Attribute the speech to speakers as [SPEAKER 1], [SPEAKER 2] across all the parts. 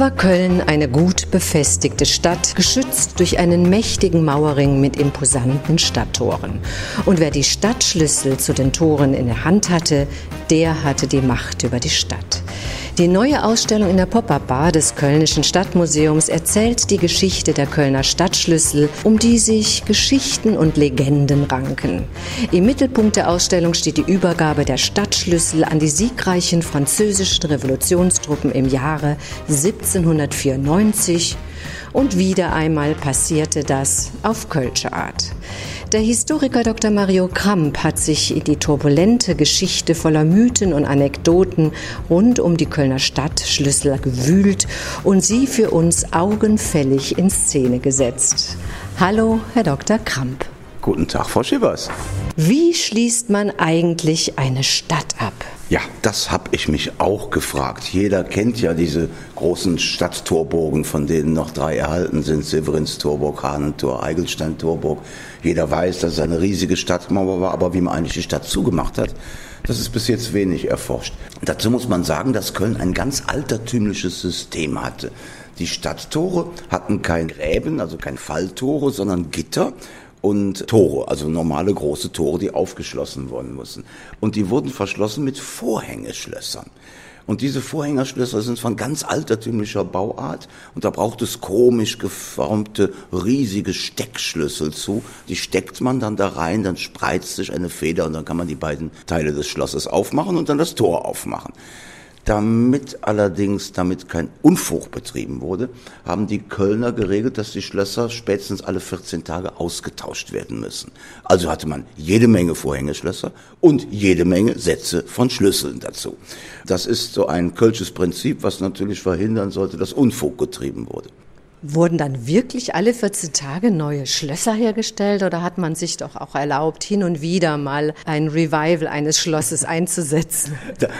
[SPEAKER 1] war Köln eine gut befestigte Stadt, geschützt durch einen mächtigen Mauerring mit imposanten Stadttoren. Und wer die Stadtschlüssel zu den Toren in der Hand hatte, der hatte die Macht über die Stadt. Die neue Ausstellung in der Pop-Up-Bar des Kölnischen Stadtmuseums erzählt die Geschichte der Kölner Stadtschlüssel, um die sich Geschichten und Legenden ranken. Im Mittelpunkt der Ausstellung steht die Übergabe der Stadtschlüssel an die siegreichen französischen Revolutionstruppen im Jahre 1794 und wieder einmal passierte das auf Kölsche Art. Der Historiker Dr. Mario Kramp hat sich in die turbulente Geschichte voller Mythen und Anekdoten rund um die Kölner Stadtschlüssel gewühlt und sie für uns augenfällig in Szene gesetzt. Hallo, Herr Dr. Kramp.
[SPEAKER 2] Guten Tag, Frau Schibbers.
[SPEAKER 1] Wie schließt man eigentlich eine Stadt ab?
[SPEAKER 2] Ja, das habe ich mich auch gefragt. Jeder kennt ja diese großen Stadttorburgen, von denen noch drei erhalten sind. Severinstorburg, Hahnentor, Eigelstein-Torburg. Jeder weiß, dass es eine riesige Stadtmauer war, aber wie man eigentlich die Stadt zugemacht hat, das ist bis jetzt wenig erforscht. Dazu muss man sagen, dass Köln ein ganz altertümliches System hatte. Die Stadttore hatten kein Gräben, also kein Falltore, sondern Gitter und Tore, also normale große Tore, die aufgeschlossen worden müssen. Und die wurden verschlossen mit Vorhängeschlössern. Und diese Vorhängerschlösser sind von ganz altertümlicher Bauart und da braucht es komisch geformte, riesige Steckschlüssel zu. Die steckt man dann da rein, dann spreizt sich eine Feder und dann kann man die beiden Teile des Schlosses aufmachen und dann das Tor aufmachen. Damit allerdings, damit kein Unfug betrieben wurde, haben die Kölner geregelt, dass die Schlösser spätestens alle 14 Tage ausgetauscht werden müssen. Also hatte man jede Menge Vorhängeschlösser und jede Menge Sätze von Schlüsseln dazu. Das ist so ein kölsches Prinzip, was natürlich verhindern sollte, dass Unfug getrieben wurde.
[SPEAKER 1] Wurden dann wirklich alle 14 Tage neue Schlösser hergestellt oder hat man sich doch auch erlaubt, hin und wieder mal ein Revival eines Schlosses einzusetzen?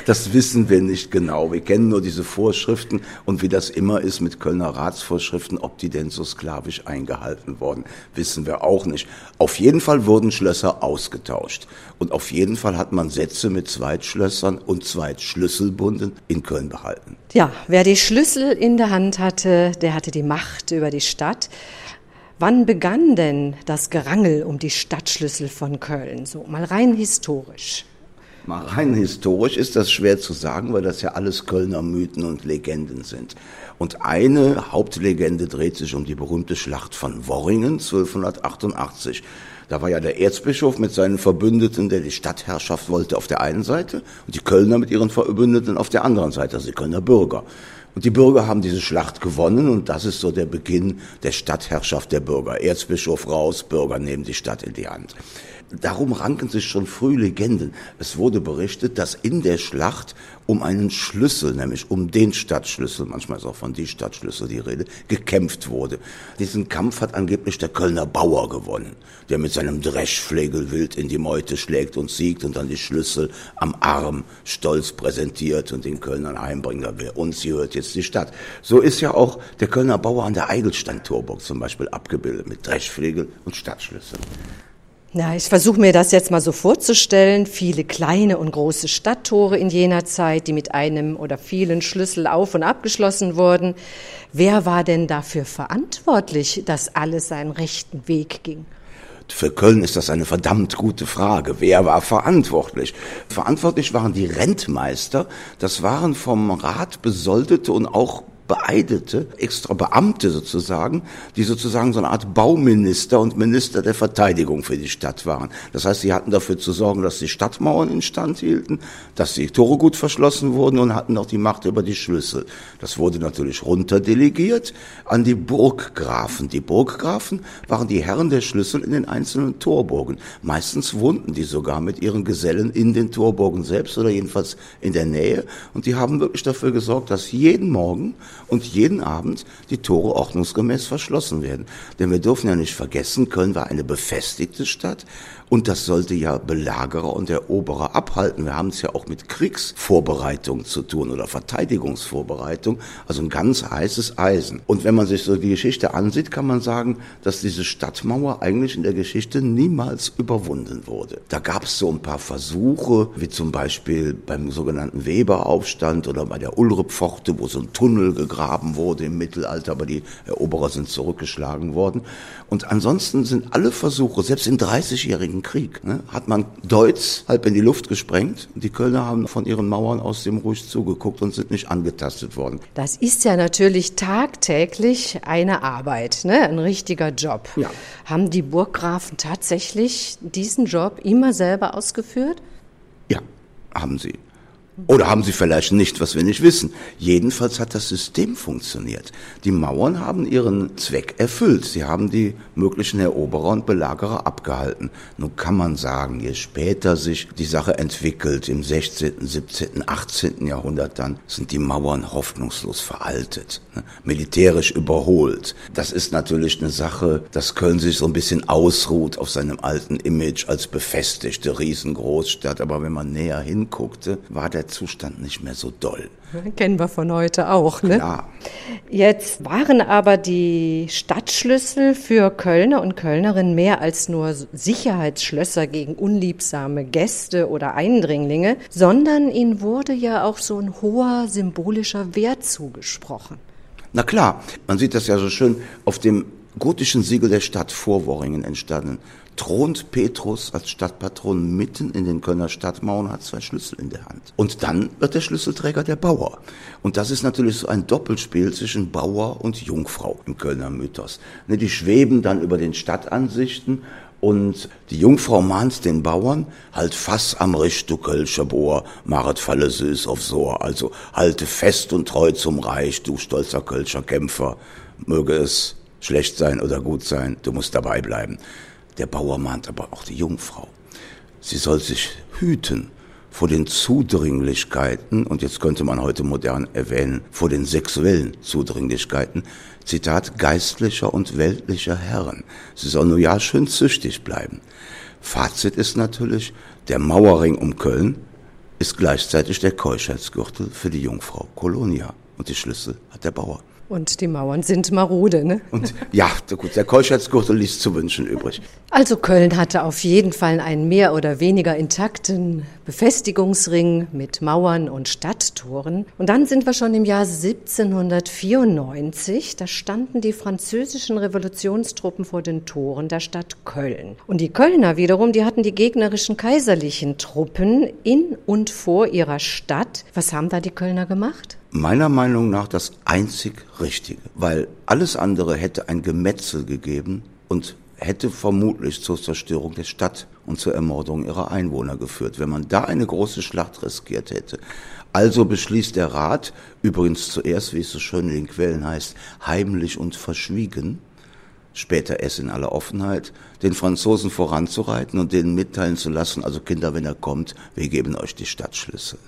[SPEAKER 2] Das wissen wir nicht genau. Wir kennen nur diese Vorschriften und wie das immer ist mit Kölner Ratsvorschriften, ob die denn so sklavisch eingehalten wurden, wissen wir auch nicht. Auf jeden Fall wurden Schlösser ausgetauscht und auf jeden Fall hat man Sätze mit Zweitschlössern und Zweitschlüsselbunden in Köln behalten.
[SPEAKER 1] Ja, wer die Schlüssel in der Hand hatte, der hatte die Macht über die Stadt. Wann begann denn das Gerangel um die Stadtschlüssel von Köln? So mal rein historisch.
[SPEAKER 2] Mal rein historisch ist das schwer zu sagen, weil das ja alles Kölner Mythen und Legenden sind. Und eine Hauptlegende dreht sich um die berühmte Schlacht von Worringen 1288. Da war ja der Erzbischof mit seinen Verbündeten, der die Stadtherrschaft wollte, auf der einen Seite und die Kölner mit ihren Verbündeten auf der anderen Seite, also die Kölner Bürger. Und die Bürger haben diese Schlacht gewonnen und das ist so der Beginn der Stadtherrschaft der Bürger. Erzbischof raus, Bürger nehmen die Stadt in die Hand. Darum ranken sich schon früh Legenden. Es wurde berichtet, dass in der Schlacht um einen Schlüssel, nämlich um den Stadtschlüssel, manchmal ist auch von die Stadtschlüssel die Rede, gekämpft wurde. Diesen Kampf hat angeblich der Kölner Bauer gewonnen, der mit seinem Dreschflegel wild in die Meute schlägt und siegt und dann die Schlüssel am Arm stolz präsentiert und den Kölnern heimbringt. Wer uns gehört jetzt die Stadt. So ist ja auch der Kölner Bauer an der Eigelstein-Torburg zum Beispiel abgebildet mit Dreschflegel und Stadtschlüssel.
[SPEAKER 1] Ja, ich versuche mir das jetzt mal so vorzustellen. Viele kleine und große Stadttore in jener Zeit, die mit einem oder vielen Schlüssel auf und abgeschlossen wurden. Wer war denn dafür verantwortlich, dass alles seinen rechten Weg ging?
[SPEAKER 2] Für Köln ist das eine verdammt gute Frage. Wer war verantwortlich? Verantwortlich waren die Rentmeister. Das waren vom Rat besoldete und auch beeidete, extra Beamte sozusagen, die sozusagen so eine Art Bauminister und Minister der Verteidigung für die Stadt waren. Das heißt, sie hatten dafür zu sorgen, dass die Stadtmauern instand hielten, dass die Tore gut verschlossen wurden und hatten auch die Macht über die Schlüssel. Das wurde natürlich runterdelegiert an die Burggrafen. Die Burggrafen waren die Herren der Schlüssel in den einzelnen Torburgen. Meistens wohnten die sogar mit ihren Gesellen in den Torburgen selbst oder jedenfalls in der Nähe. Und die haben wirklich dafür gesorgt, dass jeden Morgen und jeden Abend die Tore ordnungsgemäß verschlossen werden. Denn wir dürfen ja nicht vergessen, Köln war eine befestigte Stadt und das sollte ja Belagerer und Eroberer abhalten. Wir haben es ja auch mit Kriegsvorbereitung zu tun oder Verteidigungsvorbereitung. Also ein ganz heißes Eisen. Und wenn man sich so die Geschichte ansieht, kann man sagen, dass diese Stadtmauer eigentlich in der Geschichte niemals überwunden wurde. Da gab es so ein paar Versuche, wie zum Beispiel beim sogenannten Weberaufstand oder bei der Ulrepforte, wo so ein Tunnel gegraben wurde im Mittelalter, aber die Eroberer sind zurückgeschlagen worden. Und ansonsten sind alle Versuche, selbst in 30-jährigen Kalten Krieg. Ne? Hat man Deutz halb in die Luft gesprengt. Die Kölner haben von ihren Mauern aus dem ruhig zugeguckt und sind nicht angetastet worden.
[SPEAKER 1] Das ist ja natürlich tagtäglich eine Arbeit, ne? ein richtiger Job. Ja. Haben die Burggrafen tatsächlich diesen Job immer selber ausgeführt?
[SPEAKER 2] Ja, haben sie. Oder haben sie vielleicht nicht, was wir nicht wissen. Jedenfalls hat das System funktioniert. Die Mauern haben ihren Zweck erfüllt. Sie haben die möglichen Eroberer und Belagerer abgehalten. Nun kann man sagen, je später sich die Sache entwickelt, im 16., 17., 18. Jahrhundert dann, sind die Mauern hoffnungslos veraltet, ne? militärisch überholt. Das ist natürlich eine Sache, dass Köln sich so ein bisschen ausruht auf seinem alten Image als befestigte Riesengroßstadt. Aber wenn man näher hinguckte, war der Zustand nicht mehr so doll.
[SPEAKER 1] Kennen wir von heute auch, ne?
[SPEAKER 2] Ja.
[SPEAKER 1] Jetzt waren aber die Stadtschlüssel für Kölner und Kölnerinnen mehr als nur Sicherheitsschlösser gegen unliebsame Gäste oder Eindringlinge, sondern ihnen wurde ja auch so ein hoher symbolischer Wert zugesprochen.
[SPEAKER 2] Na klar, man sieht das ja so schön auf dem gotischen Siegel der Stadt Vorworringen entstanden thront Petrus als Stadtpatron mitten in den Kölner Stadtmauern, hat zwei Schlüssel in der Hand. Und dann wird der Schlüsselträger der Bauer. Und das ist natürlich so ein Doppelspiel zwischen Bauer und Jungfrau im Kölner Mythos. Ne, die schweben dann über den Stadtansichten und die Jungfrau mahnt den Bauern, halt fass am Richt, du Kölscher Bohr, machet falle süß auf Sohr, also halte fest und treu zum Reich, du stolzer Kölscher Kämpfer, möge es schlecht sein oder gut sein, du musst dabei bleiben. Der Bauer mahnt aber auch die Jungfrau. Sie soll sich hüten vor den Zudringlichkeiten, und jetzt könnte man heute modern erwähnen, vor den sexuellen Zudringlichkeiten, Zitat, geistlicher und weltlicher Herren. Sie soll nur ja schön züchtig bleiben. Fazit ist natürlich, der Mauerring um Köln ist gleichzeitig der Keuschheitsgürtel für die Jungfrau Kolonia. Und die Schlüssel hat der Bauer.
[SPEAKER 1] Und die Mauern sind marode, ne?
[SPEAKER 2] Und ja, gut, der Keuschheitsgürtel ließ zu wünschen übrig.
[SPEAKER 1] Also Köln hatte auf jeden Fall einen mehr oder weniger intakten Befestigungsring mit Mauern und Stadttoren. Und dann sind wir schon im Jahr 1794. Da standen die französischen Revolutionstruppen vor den Toren der Stadt Köln. Und die Kölner wiederum, die hatten die gegnerischen kaiserlichen Truppen in und vor ihrer Stadt. Was haben da die Kölner gemacht?
[SPEAKER 2] Meiner Meinung nach das einzig Richtige, weil alles andere hätte ein Gemetzel gegeben und hätte vermutlich zur Zerstörung der Stadt und zur Ermordung ihrer Einwohner geführt, wenn man da eine große Schlacht riskiert hätte. Also beschließt der Rat, übrigens zuerst, wie es so schön in den Quellen heißt, heimlich und verschwiegen, später es in aller Offenheit, den Franzosen voranzureiten und denen mitteilen zu lassen, also Kinder, wenn er kommt, wir geben euch die Stadtschlüssel.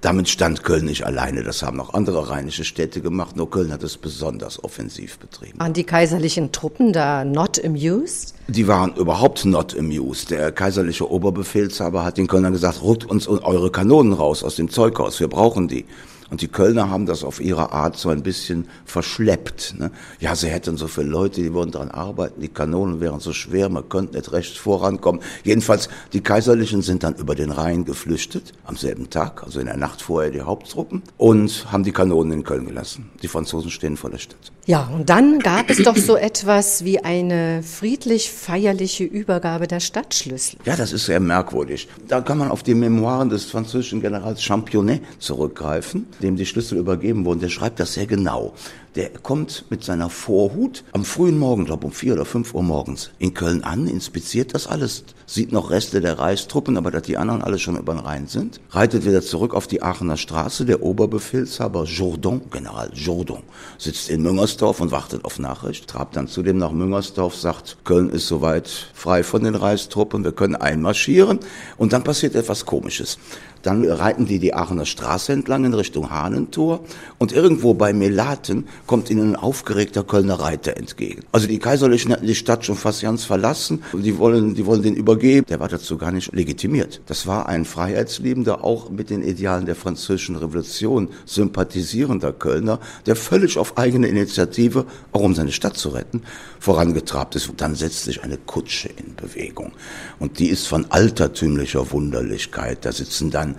[SPEAKER 2] Damit stand Köln nicht alleine, das haben auch andere rheinische Städte gemacht, nur Köln hat es besonders offensiv betrieben.
[SPEAKER 1] Waren die kaiserlichen Truppen da not amused?
[SPEAKER 2] Die waren überhaupt not amused. Der kaiserliche Oberbefehlshaber hat den Kölnern gesagt, rückt uns eure Kanonen raus aus dem Zeughaus, wir brauchen die. Und die Kölner haben das auf ihre Art so ein bisschen verschleppt. Ne? Ja, sie hätten so viele Leute, die würden daran arbeiten, die Kanonen wären so schwer, man könnte nicht recht vorankommen. Jedenfalls, die Kaiserlichen sind dann über den Rhein geflüchtet, am selben Tag, also in der Nacht vorher die Haupttruppen, und haben die Kanonen in Köln gelassen. Die Franzosen stehen vor der Stadt.
[SPEAKER 1] Ja, und dann gab es doch so etwas wie eine friedlich feierliche Übergabe der Stadtschlüssel.
[SPEAKER 2] Ja, das ist sehr merkwürdig. Da kann man auf die Memoiren des französischen Generals Championnet zurückgreifen dem die Schlüssel übergeben wurden, der schreibt das sehr genau. Der kommt mit seiner Vorhut am frühen Morgen, glaube um vier oder fünf Uhr morgens, in Köln an, inspiziert das alles, sieht noch Reste der Reichstruppen, aber dass die anderen alle schon über den Rhein sind, reitet wieder zurück auf die Aachener Straße. Der Oberbefehlshaber Jourdan, General Jourdan, sitzt in Müngersdorf und wartet auf Nachricht, trabt dann zudem nach Müngersdorf, sagt, Köln ist soweit frei von den Reichstruppen, wir können einmarschieren. Und dann passiert etwas Komisches. Dann reiten die die Aachener Straße entlang in Richtung Hahnentor und irgendwo bei Melaten kommt ihnen ein aufgeregter Kölner Reiter entgegen. Also die Kaiserlichen hatten die Stadt schon fast ganz verlassen. Die wollen, die wollen den übergeben. Der war dazu gar nicht legitimiert. Das war ein freiheitsliebender, auch mit den Idealen der französischen Revolution sympathisierender Kölner, der völlig auf eigene Initiative, auch um seine Stadt zu retten, vorangetrabt ist. Und dann setzt sich eine Kutsche in Bewegung. Und die ist von altertümlicher Wunderlichkeit. Da sitzen dann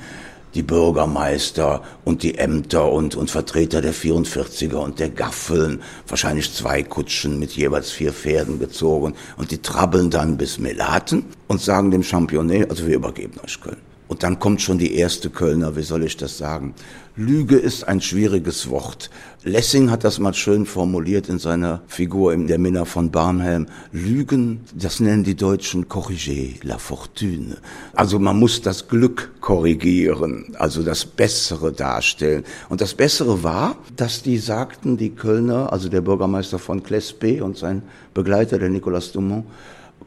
[SPEAKER 2] die Bürgermeister und die Ämter und, und Vertreter der 44er und der Gaffeln, wahrscheinlich zwei Kutschen mit jeweils vier Pferden gezogen und die trabbeln dann bis Melaten und sagen dem Championnet, also wir übergeben euch Köln. Und dann kommt schon die erste Kölner, wie soll ich das sagen? Lüge ist ein schwieriges Wort. Lessing hat das mal schön formuliert in seiner Figur in der Minna von Barnhelm. Lügen, das nennen die Deutschen corriger, la fortune. Also man muss das Glück korrigieren, also das Bessere darstellen. Und das Bessere war, dass die sagten, die Kölner, also der Bürgermeister von Clespé und sein Begleiter, der Nicolas Dumont,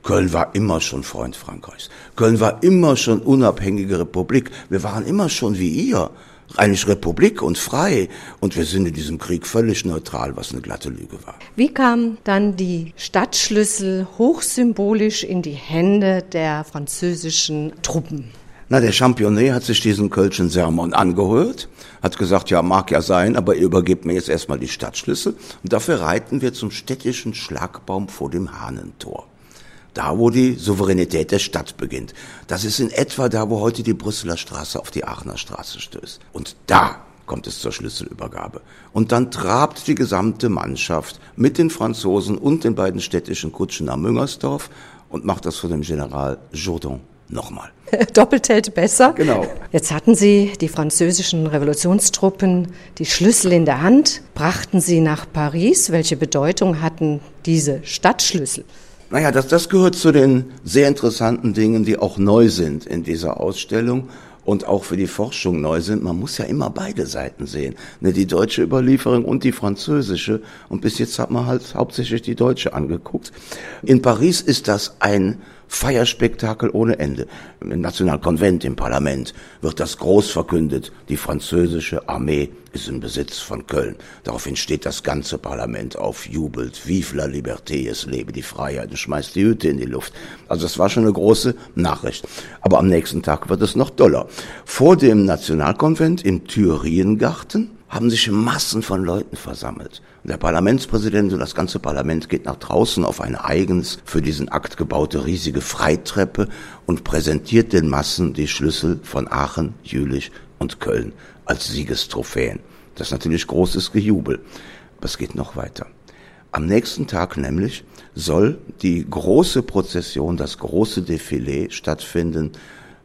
[SPEAKER 2] Köln war immer schon Freund Frankreichs. Köln war immer schon unabhängige Republik. Wir waren immer schon wie ihr. Eigentlich Republik und frei. Und wir sind in diesem Krieg völlig neutral, was eine glatte Lüge war.
[SPEAKER 1] Wie kamen dann die Stadtschlüssel hochsymbolisch in die Hände der französischen Truppen?
[SPEAKER 2] Na, der Championnet hat sich diesen Kölschen Sermon angehört, hat gesagt, ja, mag ja sein, aber ihr übergebt mir jetzt erstmal die Stadtschlüssel. Und dafür reiten wir zum städtischen Schlagbaum vor dem Hahnentor da wo die Souveränität der Stadt beginnt. Das ist in etwa da, wo heute die Brüsseler Straße auf die Aachener Straße stößt. Und da kommt es zur Schlüsselübergabe. Und dann trabt die gesamte Mannschaft mit den Franzosen und den beiden städtischen Kutschen nach Müngersdorf und macht das vor dem General Jourdan nochmal.
[SPEAKER 1] Doppelt hält besser.
[SPEAKER 2] Genau.
[SPEAKER 1] Jetzt hatten Sie die französischen Revolutionstruppen die Schlüssel in der Hand, brachten sie nach Paris. Welche Bedeutung hatten diese Stadtschlüssel?
[SPEAKER 2] Naja, das, das gehört zu den sehr interessanten Dingen, die auch neu sind in dieser Ausstellung und auch für die Forschung neu sind. Man muss ja immer beide Seiten sehen. Ne, die deutsche Überlieferung und die französische. Und bis jetzt hat man halt hauptsächlich die deutsche angeguckt. In Paris ist das ein Feierspektakel ohne Ende. Im Nationalkonvent, im Parlament wird das groß verkündet. Die französische Armee ist im Besitz von Köln. Daraufhin steht das ganze Parlament auf, jubelt, vive la liberté, es lebe die Freiheit und schmeißt die Hütte in die Luft. Also das war schon eine große Nachricht. Aber am nächsten Tag wird es noch doller. Vor dem Nationalkonvent im Thüriengarten haben sich Massen von Leuten versammelt. Der Parlamentspräsident und das ganze Parlament geht nach draußen auf eine eigens für diesen Akt gebaute riesige Freitreppe und präsentiert den Massen die Schlüssel von Aachen, Jülich und Köln als Siegestrophäen. Das ist natürlich großes Gejubel. Es geht noch weiter. Am nächsten Tag nämlich soll die große Prozession, das große Defilé stattfinden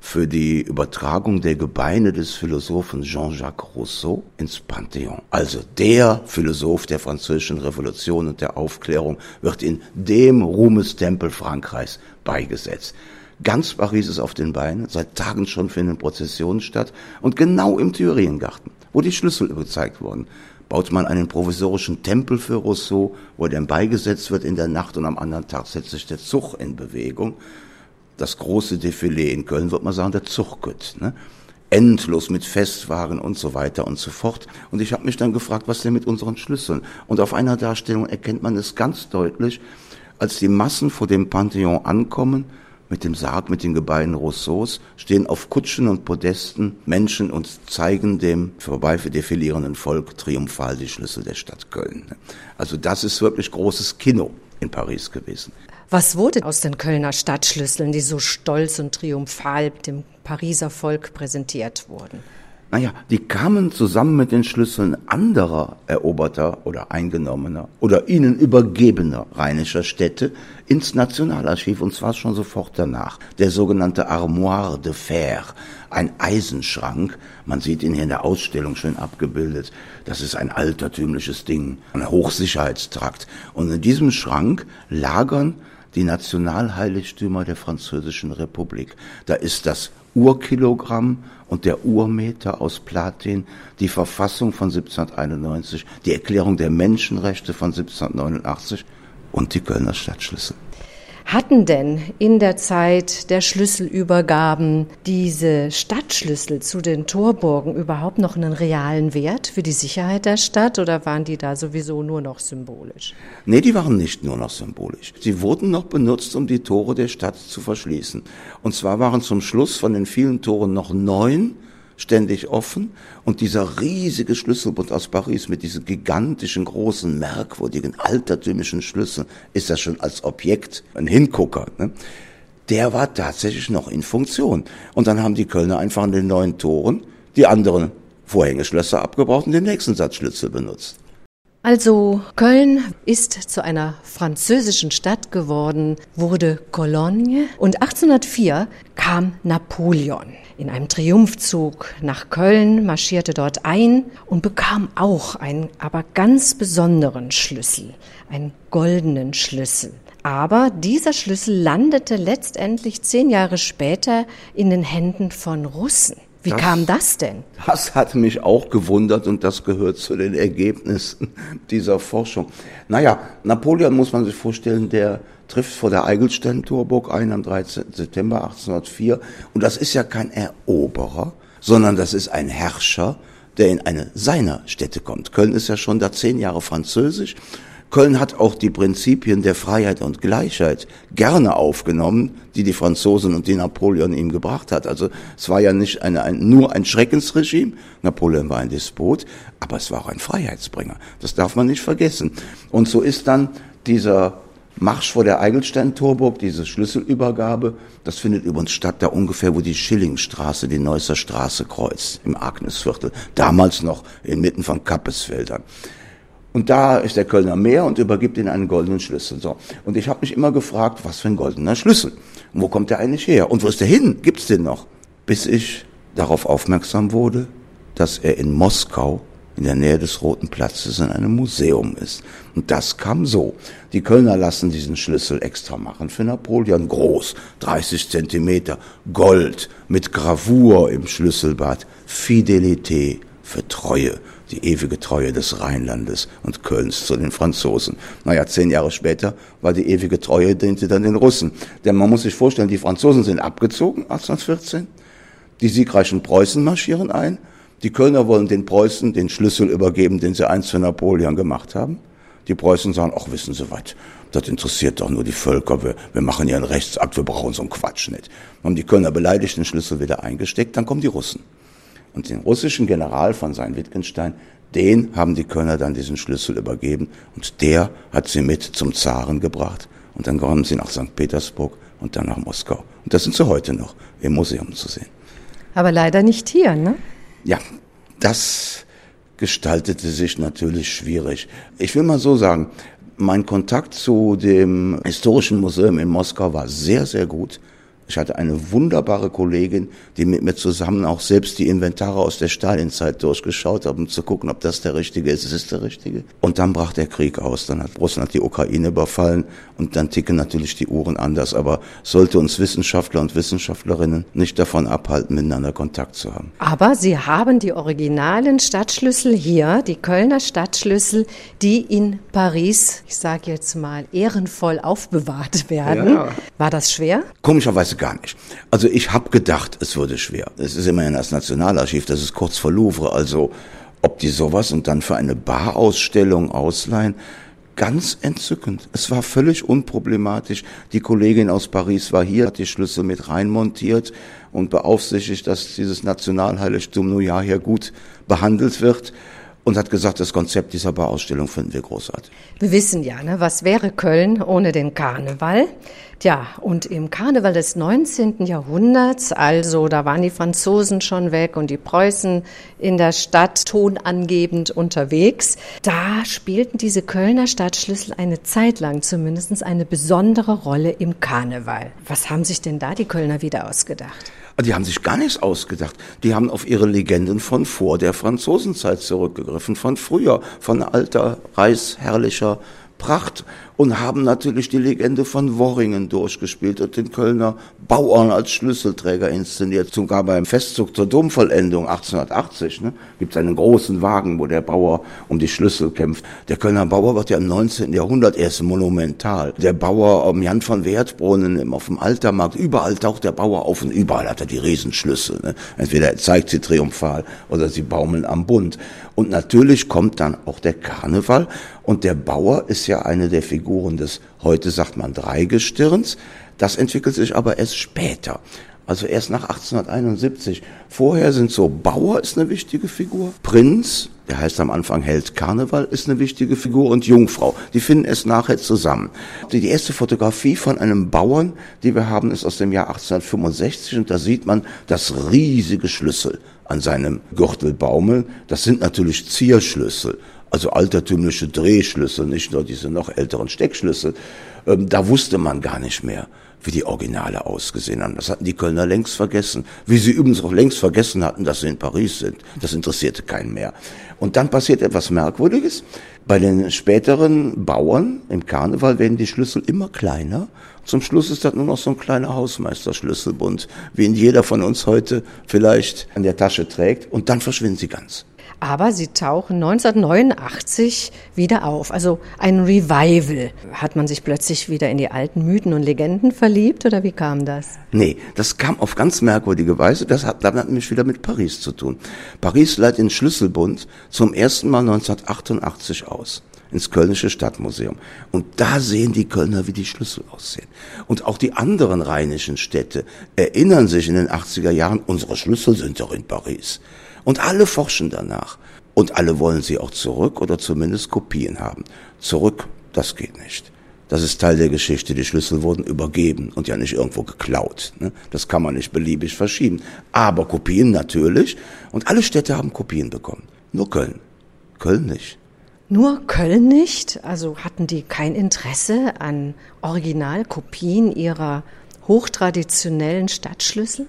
[SPEAKER 2] für die Übertragung der Gebeine des Philosophen Jean-Jacques Rousseau ins Pantheon. Also der Philosoph der französischen Revolution und der Aufklärung wird in dem Ruhmestempel Frankreichs beigesetzt. Ganz Paris ist auf den Beinen, seit Tagen schon finden Prozessionen statt und genau im Thüriengarten, wo die Schlüssel gezeigt wurden, baut man einen provisorischen Tempel für Rousseau, wo er dann beigesetzt wird in der Nacht und am anderen Tag setzt sich der Zug in Bewegung das große Defilé in Köln, wird man sagen, der Zuchgüt. Ne? Endlos mit Festwagen und so weiter und so fort. Und ich habe mich dann gefragt, was denn mit unseren Schlüsseln? Und auf einer Darstellung erkennt man es ganz deutlich, als die Massen vor dem Pantheon ankommen, mit dem Sarg, mit den Gebeinen Rousseaus, stehen auf Kutschen und Podesten Menschen und zeigen dem vorbei defilierenden Volk triumphal die Schlüssel der Stadt Köln. Also das ist wirklich großes Kino in Paris gewesen.
[SPEAKER 1] Was wurde aus den Kölner Stadtschlüsseln, die so stolz und triumphal dem Pariser Volk präsentiert wurden?
[SPEAKER 2] Naja, die kamen zusammen mit den Schlüsseln anderer eroberter oder eingenommener oder ihnen übergebener rheinischer Städte ins Nationalarchiv und zwar schon sofort danach. Der sogenannte Armoire de Fer, ein Eisenschrank. Man sieht ihn hier in der Ausstellung schön abgebildet. Das ist ein altertümliches Ding, ein Hochsicherheitstrakt. Und in diesem Schrank lagern die Nationalheiligtümer der Französischen Republik. Da ist das Urkilogramm und der Urmeter aus Platin, die Verfassung von 1791, die Erklärung der Menschenrechte von 1789 und die Kölner Stadtschlüssel.
[SPEAKER 1] Hatten denn in der Zeit der Schlüsselübergaben diese Stadtschlüssel zu den Torburgen überhaupt noch einen realen Wert für die Sicherheit der Stadt oder waren die da sowieso nur noch symbolisch?
[SPEAKER 2] Nee, die waren nicht nur noch symbolisch. Sie wurden noch benutzt, um die Tore der Stadt zu verschließen. Und zwar waren zum Schluss von den vielen Toren noch neun ständig offen und dieser riesige Schlüsselbund aus Paris mit diesen gigantischen, großen, merkwürdigen, altertümlichen Schlüsseln ist das schon als Objekt ein Hingucker. Ne? Der war tatsächlich noch in Funktion. Und dann haben die Kölner einfach an den neuen Toren die anderen Vorhängeschlösser abgebraucht und den nächsten Satz Schlüssel benutzt.
[SPEAKER 1] Also Köln ist zu einer französischen Stadt geworden, wurde Cologne und 1804 kam Napoleon. In einem Triumphzug nach Köln marschierte dort ein und bekam auch einen aber ganz besonderen Schlüssel, einen goldenen Schlüssel. Aber dieser Schlüssel landete letztendlich zehn Jahre später in den Händen von Russen. Wie das, kam das denn?
[SPEAKER 2] Das hat mich auch gewundert und das gehört zu den Ergebnissen dieser Forschung. Naja, Napoleon muss man sich vorstellen, der trifft vor der Eigelstein-Torburg ein am 13. September 1804 und das ist ja kein Eroberer, sondern das ist ein Herrscher, der in eine seiner Städte kommt. Köln ist ja schon da zehn Jahre französisch Köln hat auch die Prinzipien der Freiheit und Gleichheit gerne aufgenommen, die die Franzosen und die Napoleon ihm gebracht hat. Also es war ja nicht eine, ein, nur ein Schreckensregime, Napoleon war ein Despot, aber es war auch ein Freiheitsbringer. Das darf man nicht vergessen. Und so ist dann dieser Marsch vor der Eigelstein-Torburg, diese Schlüsselübergabe, das findet übrigens statt, da ungefähr, wo die Schillingstraße die Neusser Straße kreuzt, im Agnesviertel, damals noch inmitten von Kappesfeldern. Und da ist der Kölner Meer und übergibt ihnen einen goldenen Schlüssel. So. Und ich habe mich immer gefragt, was für ein goldener Schlüssel? Und wo kommt der eigentlich her? Und wo ist der hin? Gibt's den noch? Bis ich darauf aufmerksam wurde, dass er in Moskau in der Nähe des Roten Platzes in einem Museum ist. Und das kam so. Die Kölner lassen diesen Schlüssel extra machen für Napoleon. Groß, 30 Zentimeter, Gold, mit Gravur im Schlüsselbad, Fidelité für Treue die ewige Treue des Rheinlandes und Kölns zu den Franzosen. Naja, zehn Jahre später war die ewige Treue diente dann den Russen. Denn man muss sich vorstellen, die Franzosen sind abgezogen 1814, die siegreichen Preußen marschieren ein, die Kölner wollen den Preußen den Schlüssel übergeben, den sie einst für Napoleon gemacht haben. Die Preußen sagen, ach, wissen Sie was, das interessiert doch nur die Völker, wir, wir machen ja einen Rechtsakt, wir brauchen so einen Quatsch nicht. Haben die Kölner beleidigt den Schlüssel wieder eingesteckt, dann kommen die Russen. Und den russischen General von sein Wittgenstein, den haben die Kölner dann diesen Schlüssel übergeben und der hat sie mit zum Zaren gebracht. Und dann kommen sie nach St. Petersburg und dann nach Moskau. Und das sind sie heute noch im Museum zu sehen.
[SPEAKER 1] Aber leider nicht hier, ne?
[SPEAKER 2] Ja, das gestaltete sich natürlich schwierig. Ich will mal so sagen, mein Kontakt zu dem Historischen Museum in Moskau war sehr, sehr gut. Ich hatte eine wunderbare Kollegin, die mit mir zusammen auch selbst die Inventare aus der Stalinzeit durchgeschaut hat, um zu gucken, ob das der richtige ist. Es ist der richtige. Und dann brach der Krieg aus. Dann hat Russland die Ukraine überfallen und dann ticken natürlich die Uhren anders. Aber sollte uns Wissenschaftler und Wissenschaftlerinnen nicht davon abhalten, miteinander Kontakt zu haben.
[SPEAKER 1] Aber Sie haben die originalen Stadtschlüssel hier, die Kölner Stadtschlüssel, die in Paris, ich sage jetzt mal, ehrenvoll aufbewahrt werden. Ja. War das schwer?
[SPEAKER 2] Komischerweise Weise gar nicht. Also ich habe gedacht, es würde schwer. Es ist immerhin das Nationalarchiv, das ist kurz vor Louvre, also ob die sowas und dann für eine Barausstellung ausleihen, ganz entzückend. Es war völlig unproblematisch. Die Kollegin aus Paris war hier, hat die Schlüssel mit reinmontiert und beaufsichtigt, dass dieses Nationalheiligtum Neujahr hier gut behandelt wird und hat gesagt, das Konzept dieser Bauausstellung finden wir großartig.
[SPEAKER 1] Wir wissen ja, ne, was wäre Köln ohne den Karneval? Tja, und im Karneval des 19. Jahrhunderts, also da waren die Franzosen schon weg und die Preußen in der Stadt tonangebend unterwegs, da spielten diese Kölner Stadtschlüssel eine Zeit lang zumindest eine besondere Rolle im Karneval. Was haben sich denn da die Kölner wieder ausgedacht?
[SPEAKER 2] Die haben sich gar nichts ausgedacht. Die haben auf ihre Legenden von vor der Franzosenzeit zurückgegriffen, von früher, von alter, reichsherrlicher Pracht und haben natürlich die Legende von Worringen durchgespielt und den Kölner Bauern als Schlüsselträger inszeniert. Sogar beim Festzug zur Domvollendung 1880 ne, gibt es einen großen Wagen, wo der Bauer um die Schlüssel kämpft. Der Kölner Bauer wird ja im 19. Jahrhundert erst monumental. Der Bauer um Jan von Wertbrunnen auf dem Altermarkt, überall taucht der Bauer auf und überall hat er die Riesenschlüssel. Ne. Entweder er zeigt sie triumphal oder sie baumeln am Bund. Und natürlich kommt dann auch der Karneval und der Bauer ist ja eine der Figuren des, heute sagt man Dreigestirns. Das entwickelt sich aber erst später. Also erst nach 1871. Vorher sind so Bauer ist eine wichtige Figur, Prinz, der heißt am Anfang Held Karneval, ist eine wichtige Figur und Jungfrau. Die finden es nachher zusammen. Die erste Fotografie von einem Bauern, die wir haben, ist aus dem Jahr 1865 und da sieht man das riesige Schlüssel an seinem Gürtel baumeln. Das sind natürlich Zierschlüssel, also altertümliche Drehschlüssel, nicht nur diese noch älteren Steckschlüssel. Ähm, da wusste man gar nicht mehr wie die Originale ausgesehen haben. Das hatten die Kölner längst vergessen. Wie sie übrigens auch längst vergessen hatten, dass sie in Paris sind. Das interessierte keinen mehr. Und dann passiert etwas Merkwürdiges. Bei den späteren Bauern im Karneval werden die Schlüssel immer kleiner. Zum Schluss ist das nur noch so ein kleiner Hausmeisterschlüsselbund, wie ihn jeder von uns heute vielleicht an der Tasche trägt. Und dann verschwinden sie ganz
[SPEAKER 1] aber sie tauchen 1989 wieder auf. Also ein Revival. Hat man sich plötzlich wieder in die alten Mythen und Legenden verliebt oder wie kam das?
[SPEAKER 2] Nee, das kam auf ganz merkwürdige Weise. Das hat dann nämlich wieder mit Paris zu tun. Paris leitet den Schlüsselbund zum ersten Mal 1988 aus ins Kölnische Stadtmuseum. Und da sehen die Kölner, wie die Schlüssel aussehen. Und auch die anderen rheinischen Städte erinnern sich in den 80er Jahren, unsere Schlüssel sind doch in Paris. Und alle forschen danach. Und alle wollen sie auch zurück oder zumindest Kopien haben. Zurück, das geht nicht. Das ist Teil der Geschichte. Die Schlüssel wurden übergeben und ja nicht irgendwo geklaut. Ne? Das kann man nicht beliebig verschieben. Aber Kopien natürlich. Und alle Städte haben Kopien bekommen. Nur Köln. Köln nicht.
[SPEAKER 1] Nur Köln nicht? Also hatten die kein Interesse an Originalkopien ihrer hochtraditionellen Stadtschlüssel?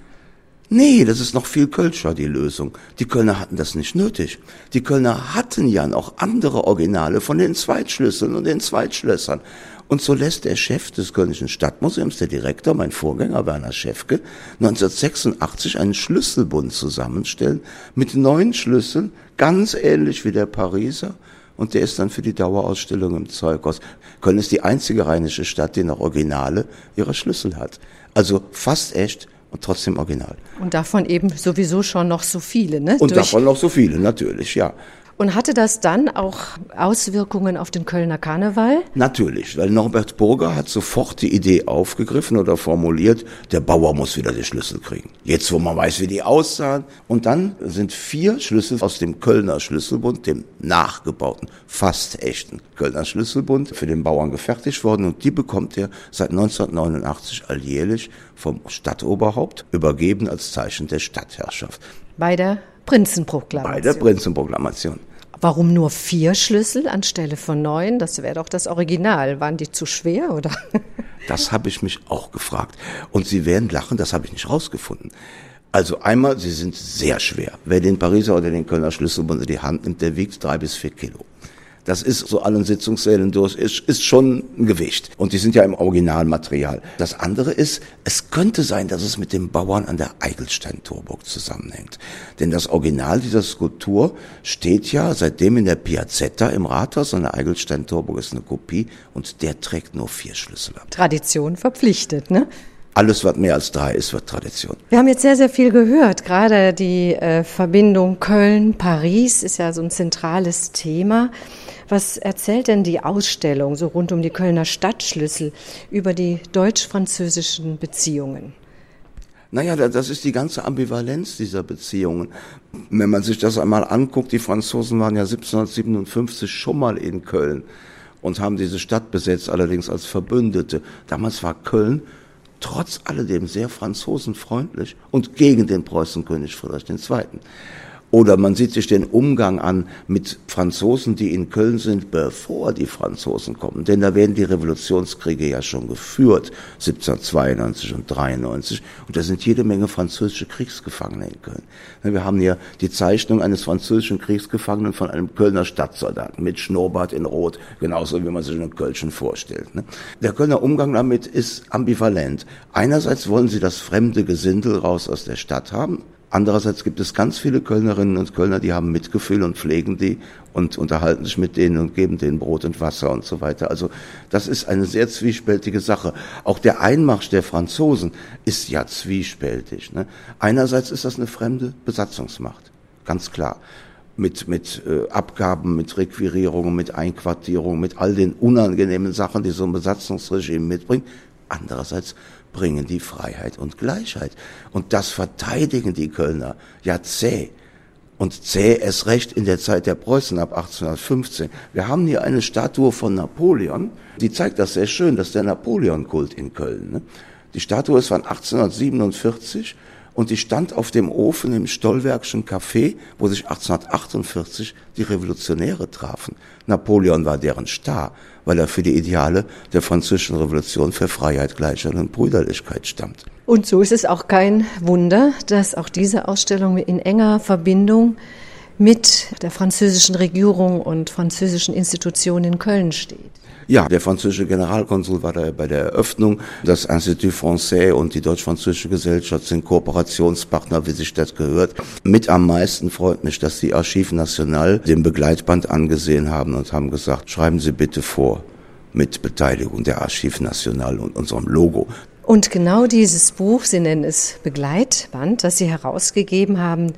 [SPEAKER 2] Nee, das ist noch viel Kölscher, die Lösung. Die Kölner hatten das nicht nötig. Die Kölner hatten ja noch andere Originale von den Zweitschlüsseln und den Zweitschlössern. Und so lässt der Chef des Kölnischen Stadtmuseums, der Direktor, mein Vorgänger Werner Schäfke, 1986 einen Schlüsselbund zusammenstellen mit neun Schlüsseln, ganz ähnlich wie der Pariser. Und der ist dann für die Dauerausstellung im Zeughaus. Köln ist die einzige rheinische Stadt, die noch Originale ihrer Schlüssel hat. Also fast echt und trotzdem original.
[SPEAKER 1] Und davon eben sowieso schon noch so viele, ne?
[SPEAKER 2] Und Durch davon noch so viele, natürlich, ja.
[SPEAKER 1] Und hatte das dann auch Auswirkungen auf den Kölner Karneval?
[SPEAKER 2] Natürlich, weil Norbert Burger hat sofort die Idee aufgegriffen oder formuliert, der Bauer muss wieder die Schlüssel kriegen. Jetzt, wo man weiß, wie die aussahen. Und dann sind vier Schlüssel aus dem Kölner Schlüsselbund, dem nachgebauten, fast echten Kölner Schlüsselbund, für den Bauern gefertigt worden. Und die bekommt er seit 1989 alljährlich vom Stadtoberhaupt übergeben als Zeichen der Stadtherrschaft.
[SPEAKER 1] Bei der Prinzenproklamation.
[SPEAKER 2] Bei der Prinzenproklamation.
[SPEAKER 1] Warum nur vier Schlüssel anstelle von neun? Das wäre doch das Original. Waren die zu schwer oder?
[SPEAKER 2] Das habe ich mich auch gefragt. Und Sie werden lachen, das habe ich nicht rausgefunden. Also einmal, sie sind sehr schwer. Wer den Pariser oder den Kölner Schlüsselbund in die Hand nimmt, der wiegt drei bis vier Kilo. Das ist so allen Sitzungssälen durch, ist, ist schon ein Gewicht. Und die sind ja im Originalmaterial. Das andere ist, es könnte sein, dass es mit dem Bauern an der Eigelstein-Torburg zusammenhängt. Denn das Original dieser Skulptur steht ja seitdem in der Piazzetta im Rathaus und der Eigelstein-Torburg ist eine Kopie und der trägt nur vier Schlüssel ab.
[SPEAKER 1] Tradition verpflichtet, ne?
[SPEAKER 2] alles, was mehr als drei ist, wird Tradition.
[SPEAKER 1] Wir haben jetzt sehr, sehr viel gehört. Gerade die äh, Verbindung Köln-Paris ist ja so ein zentrales Thema. Was erzählt denn die Ausstellung so rund um die Kölner Stadtschlüssel über die deutsch-französischen Beziehungen?
[SPEAKER 2] Naja, das ist die ganze Ambivalenz dieser Beziehungen. Wenn man sich das einmal anguckt, die Franzosen waren ja 1757 schon mal in Köln und haben diese Stadt besetzt, allerdings als Verbündete. Damals war Köln trotz alledem sehr franzosenfreundlich und gegen den Preußenkönig Friedrich II. Oder man sieht sich den Umgang an mit Franzosen, die in Köln sind, bevor die Franzosen kommen. Denn da werden die Revolutionskriege ja schon geführt, 1792 und 93. Und da sind jede Menge französische Kriegsgefangene in Köln. Wir haben hier die Zeichnung eines französischen Kriegsgefangenen von einem Kölner Stadtsoldaten mit Schnurrbart in Rot, genauso wie man sich einen Kölschen vorstellt. Der Kölner Umgang damit ist ambivalent. Einerseits wollen sie das fremde Gesindel raus aus der Stadt haben, Andererseits gibt es ganz viele Kölnerinnen und Kölner, die haben Mitgefühl und pflegen die und unterhalten sich mit denen und geben denen Brot und Wasser und so weiter. Also das ist eine sehr zwiespältige Sache. Auch der Einmarsch der Franzosen ist ja zwiespältig. Ne? Einerseits ist das eine fremde Besatzungsmacht, ganz klar. Mit, mit äh, Abgaben, mit Requirierungen, mit Einquartierungen, mit all den unangenehmen Sachen, die so ein Besatzungsregime mitbringt. Andererseits bringen die Freiheit und Gleichheit. Und das verteidigen die Kölner ja zäh. Und zäh es recht in der Zeit der Preußen ab 1815. Wir haben hier eine Statue von Napoleon, die zeigt das sehr schön, das ist der Napoleon-Kult in Köln. Ne? Die Statue ist von 1847 und die stand auf dem Ofen im Stollwerkschen Café, wo sich 1848 die Revolutionäre trafen. Napoleon war deren Star, weil er für die Ideale der französischen Revolution für Freiheit, Gleichheit und Brüderlichkeit stammt.
[SPEAKER 1] Und so ist es auch kein Wunder, dass auch diese Ausstellung in enger Verbindung mit der französischen Regierung und französischen Institutionen in Köln steht.
[SPEAKER 2] Ja, der französische Generalkonsul war da bei der Eröffnung. Das Institut Français und die Deutsch-Französische Gesellschaft sind Kooperationspartner, wie sich das gehört. Mit am meisten freut mich, dass die Archive National den Begleitband angesehen haben und haben gesagt, schreiben Sie bitte vor mit Beteiligung der Archive National und unserem Logo.
[SPEAKER 1] Und genau dieses Buch, Sie nennen es Begleitband, das Sie herausgegeben haben,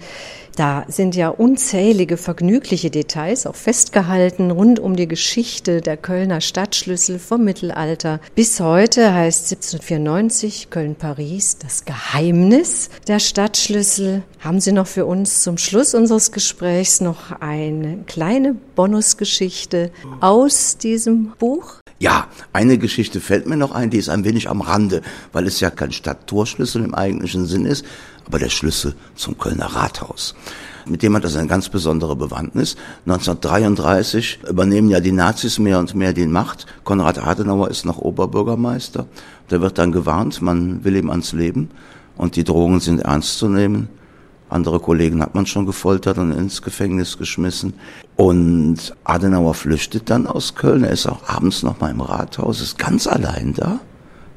[SPEAKER 1] da sind ja unzählige vergnügliche Details auch festgehalten rund um die Geschichte der Kölner Stadtschlüssel vom Mittelalter bis heute heißt 1794 Köln-Paris das Geheimnis der Stadtschlüssel. Haben Sie noch für uns zum Schluss unseres Gesprächs noch eine kleine Bonusgeschichte aus diesem Buch?
[SPEAKER 2] Ja, eine Geschichte fällt mir noch ein, die ist ein wenig am Rande, weil es ja kein Stadttorschlüssel im eigentlichen Sinn ist, aber der Schlüssel zum Kölner Rathaus. Mit dem hat das eine ganz besondere Bewandtnis. 1933 übernehmen ja die Nazis mehr und mehr die Macht. Konrad Adenauer ist noch Oberbürgermeister. Der wird dann gewarnt, man will ihm ans Leben und die Drohungen sind ernst zu nehmen. Andere Kollegen hat man schon gefoltert und ins Gefängnis geschmissen. Und Adenauer flüchtet dann aus Köln. Er ist auch abends noch mal im Rathaus, ist ganz allein da.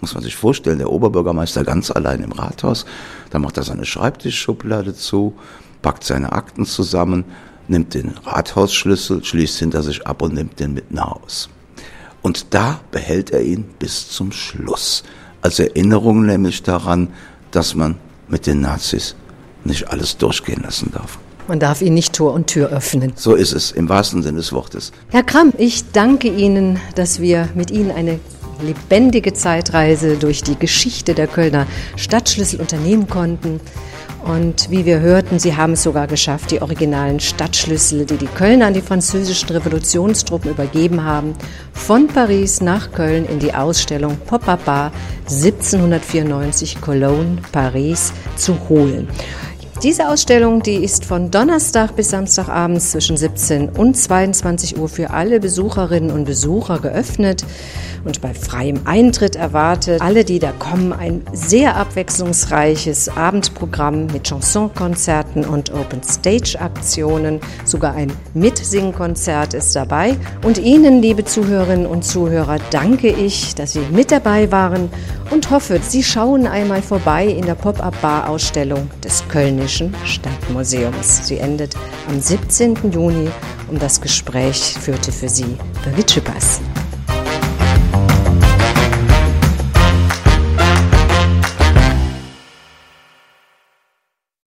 [SPEAKER 2] Muss man sich vorstellen, der Oberbürgermeister ganz allein im Rathaus. Da macht er seine Schreibtischschublade zu, packt seine Akten zusammen, nimmt den Rathausschlüssel, schließt hinter sich ab und nimmt den mit nach Haus. Und da behält er ihn bis zum Schluss. Als Erinnerung nämlich daran, dass man mit den Nazis nicht alles durchgehen lassen darf.
[SPEAKER 1] Man darf ihnen nicht Tor und Tür öffnen.
[SPEAKER 2] So ist es, im wahrsten Sinne des Wortes.
[SPEAKER 1] Herr Kramm, ich danke Ihnen, dass wir mit Ihnen eine lebendige Zeitreise durch die Geschichte der Kölner Stadtschlüssel unternehmen konnten. Und wie wir hörten, sie haben es sogar geschafft, die originalen Stadtschlüssel, die die Kölner an die französischen Revolutionstruppen übergeben haben, von Paris nach Köln in die Ausstellung Pop-Up Bar 1794 Cologne, Paris zu holen. Diese Ausstellung, die ist von Donnerstag bis Samstagabend zwischen 17 und 22 Uhr für alle Besucherinnen und Besucher geöffnet und bei freiem Eintritt erwartet alle, die da kommen, ein sehr abwechslungsreiches Abendprogramm mit Chansonkonzerten und Open Stage Aktionen. Sogar ein Mitsingkonzert ist dabei. Und Ihnen, liebe Zuhörerinnen und Zuhörer, danke ich, dass Sie mit dabei waren und hoffe, Sie schauen einmal vorbei in der Pop-up-Bar-Ausstellung des Kölnischen Stadtmuseums. Sie endet am 17. Juni und das Gespräch führte für Sie Birgit Schippers.